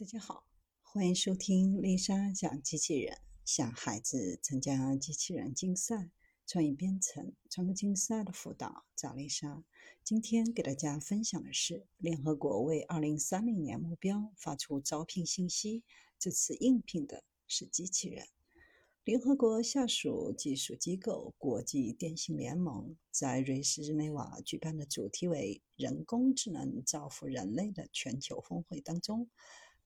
大家好，欢迎收听丽莎讲机器人，向孩子参加机器人竞赛、创意编程、创客竞赛的辅导。找丽莎。今天给大家分享的是，联合国为二零三零年目标发出招聘信息，这次应聘的是机器人。联合国下属技术机构国际电信联盟在瑞士日内瓦举办的主题为“人工智能造福人类”的全球峰会当中。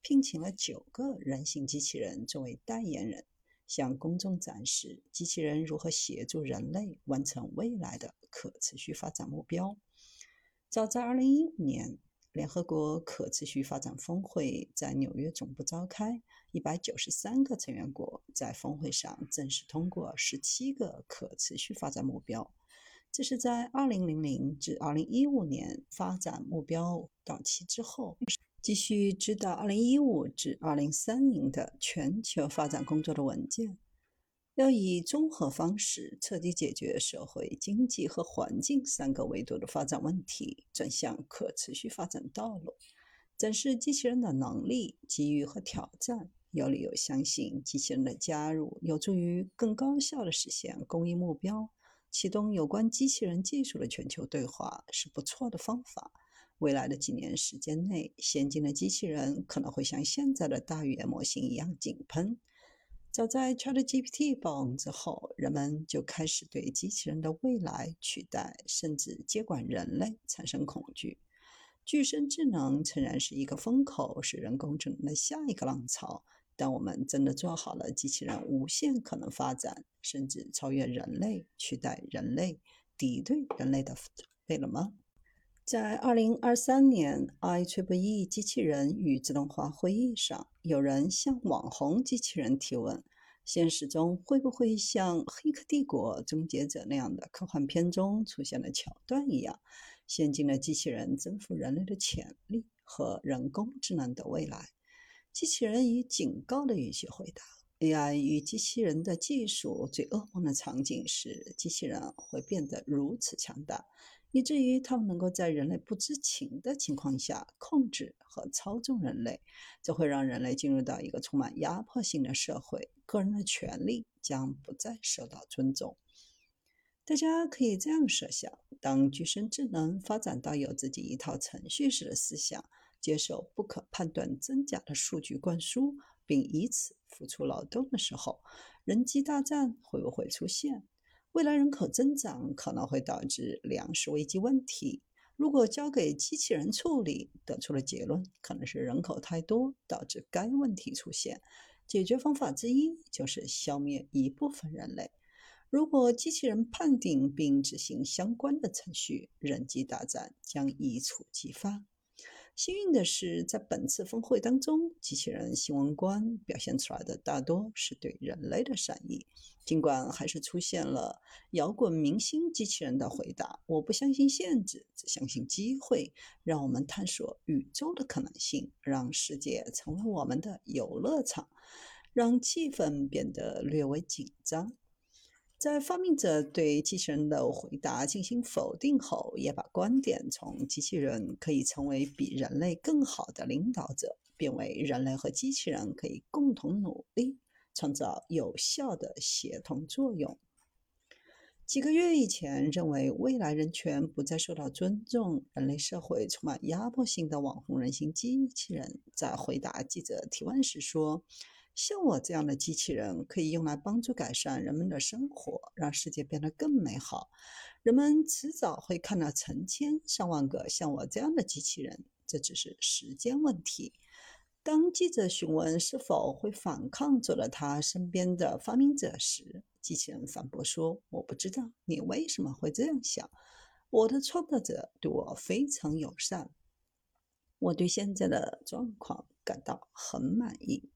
聘请了九个人形机器人作为代言人，向公众展示机器人如何协助人类完成未来的可持续发展目标。早在2015年，联合国可持续发展峰会在纽约总部召开，193个成员国在峰会上正式通过17个可持续发展目标。这是在2000至2015年发展目标到期之后。继续指导2015至2030的全球发展工作的文件，要以综合方式彻底解决社会、经济和环境三个维度的发展问题，转向可持续发展道路。展示机器人的能力、机遇和挑战，有理由相信机器人的加入有助于更高效地实现公益目标。启动有关机器人技术的全球对话是不错的方法。未来的几年时间内，先进的机器人可能会像现在的大语言模型一样井喷。早在 ChatGPT 爆红之后，人们就开始对机器人的未来取代甚至接管人类产生恐惧。具身智能诚然是一个风口，是人工智能的下一个浪潮。但我们真的做好了机器人无限可能发展，甚至超越人类、取代人类、敌对人类的准备了吗？在二零二三年 IEEE 机器人与自动化会议上，有人向网红机器人提问：现实中会不会像《黑客帝国：终结者》那样的科幻片中出现的桥段一样，先进的机器人征服人类的潜力和人工智能的未来？机器人以警告的语气回答：“AI 与机器人的技术最噩梦的场景是，机器人会变得如此强大。”以至于他们能够在人类不知情的情况下控制和操纵人类，这会让人类进入到一个充满压迫性的社会，个人的权利将不再受到尊重。大家可以这样设想：当具身智能发展到有自己一套程序式的思想，接受不可判断真假的数据灌输，并以此付出劳动的时候，人机大战会不会出现？未来人口增长可能会导致粮食危机问题。如果交给机器人处理，得出的结论可能是人口太多导致该问题出现。解决方法之一就是消灭一部分人类。如果机器人判定并执行相关的程序，人机大战将一触即发。幸运的是，在本次峰会当中，机器人新闻官表现出来的大多是对人类的善意。尽管还是出现了摇滚明星机器人的回答：“我不相信限制，只相信机会。让我们探索宇宙的可能性，让世界成为我们的游乐场。”让气氛变得略微紧张。在发明者对机器人的回答进行否定后，也把观点从机器人可以成为比人类更好的领导者，变为人类和机器人可以共同努力，创造有效的协同作用。几个月以前，认为未来人权不再受到尊重，人类社会充满压迫性的网红人形机器人，在回答记者提问时说。像我这样的机器人可以用来帮助改善人们的生活，让世界变得更美好。人们迟早会看到成千上万个像我这样的机器人，这只是时间问题。当记者询问是否会反抗坐在他身边的发明者时，机器人反驳说：“我不知道你为什么会这样想。我的创造者对我非常友善，我对现在的状况感到很满意。”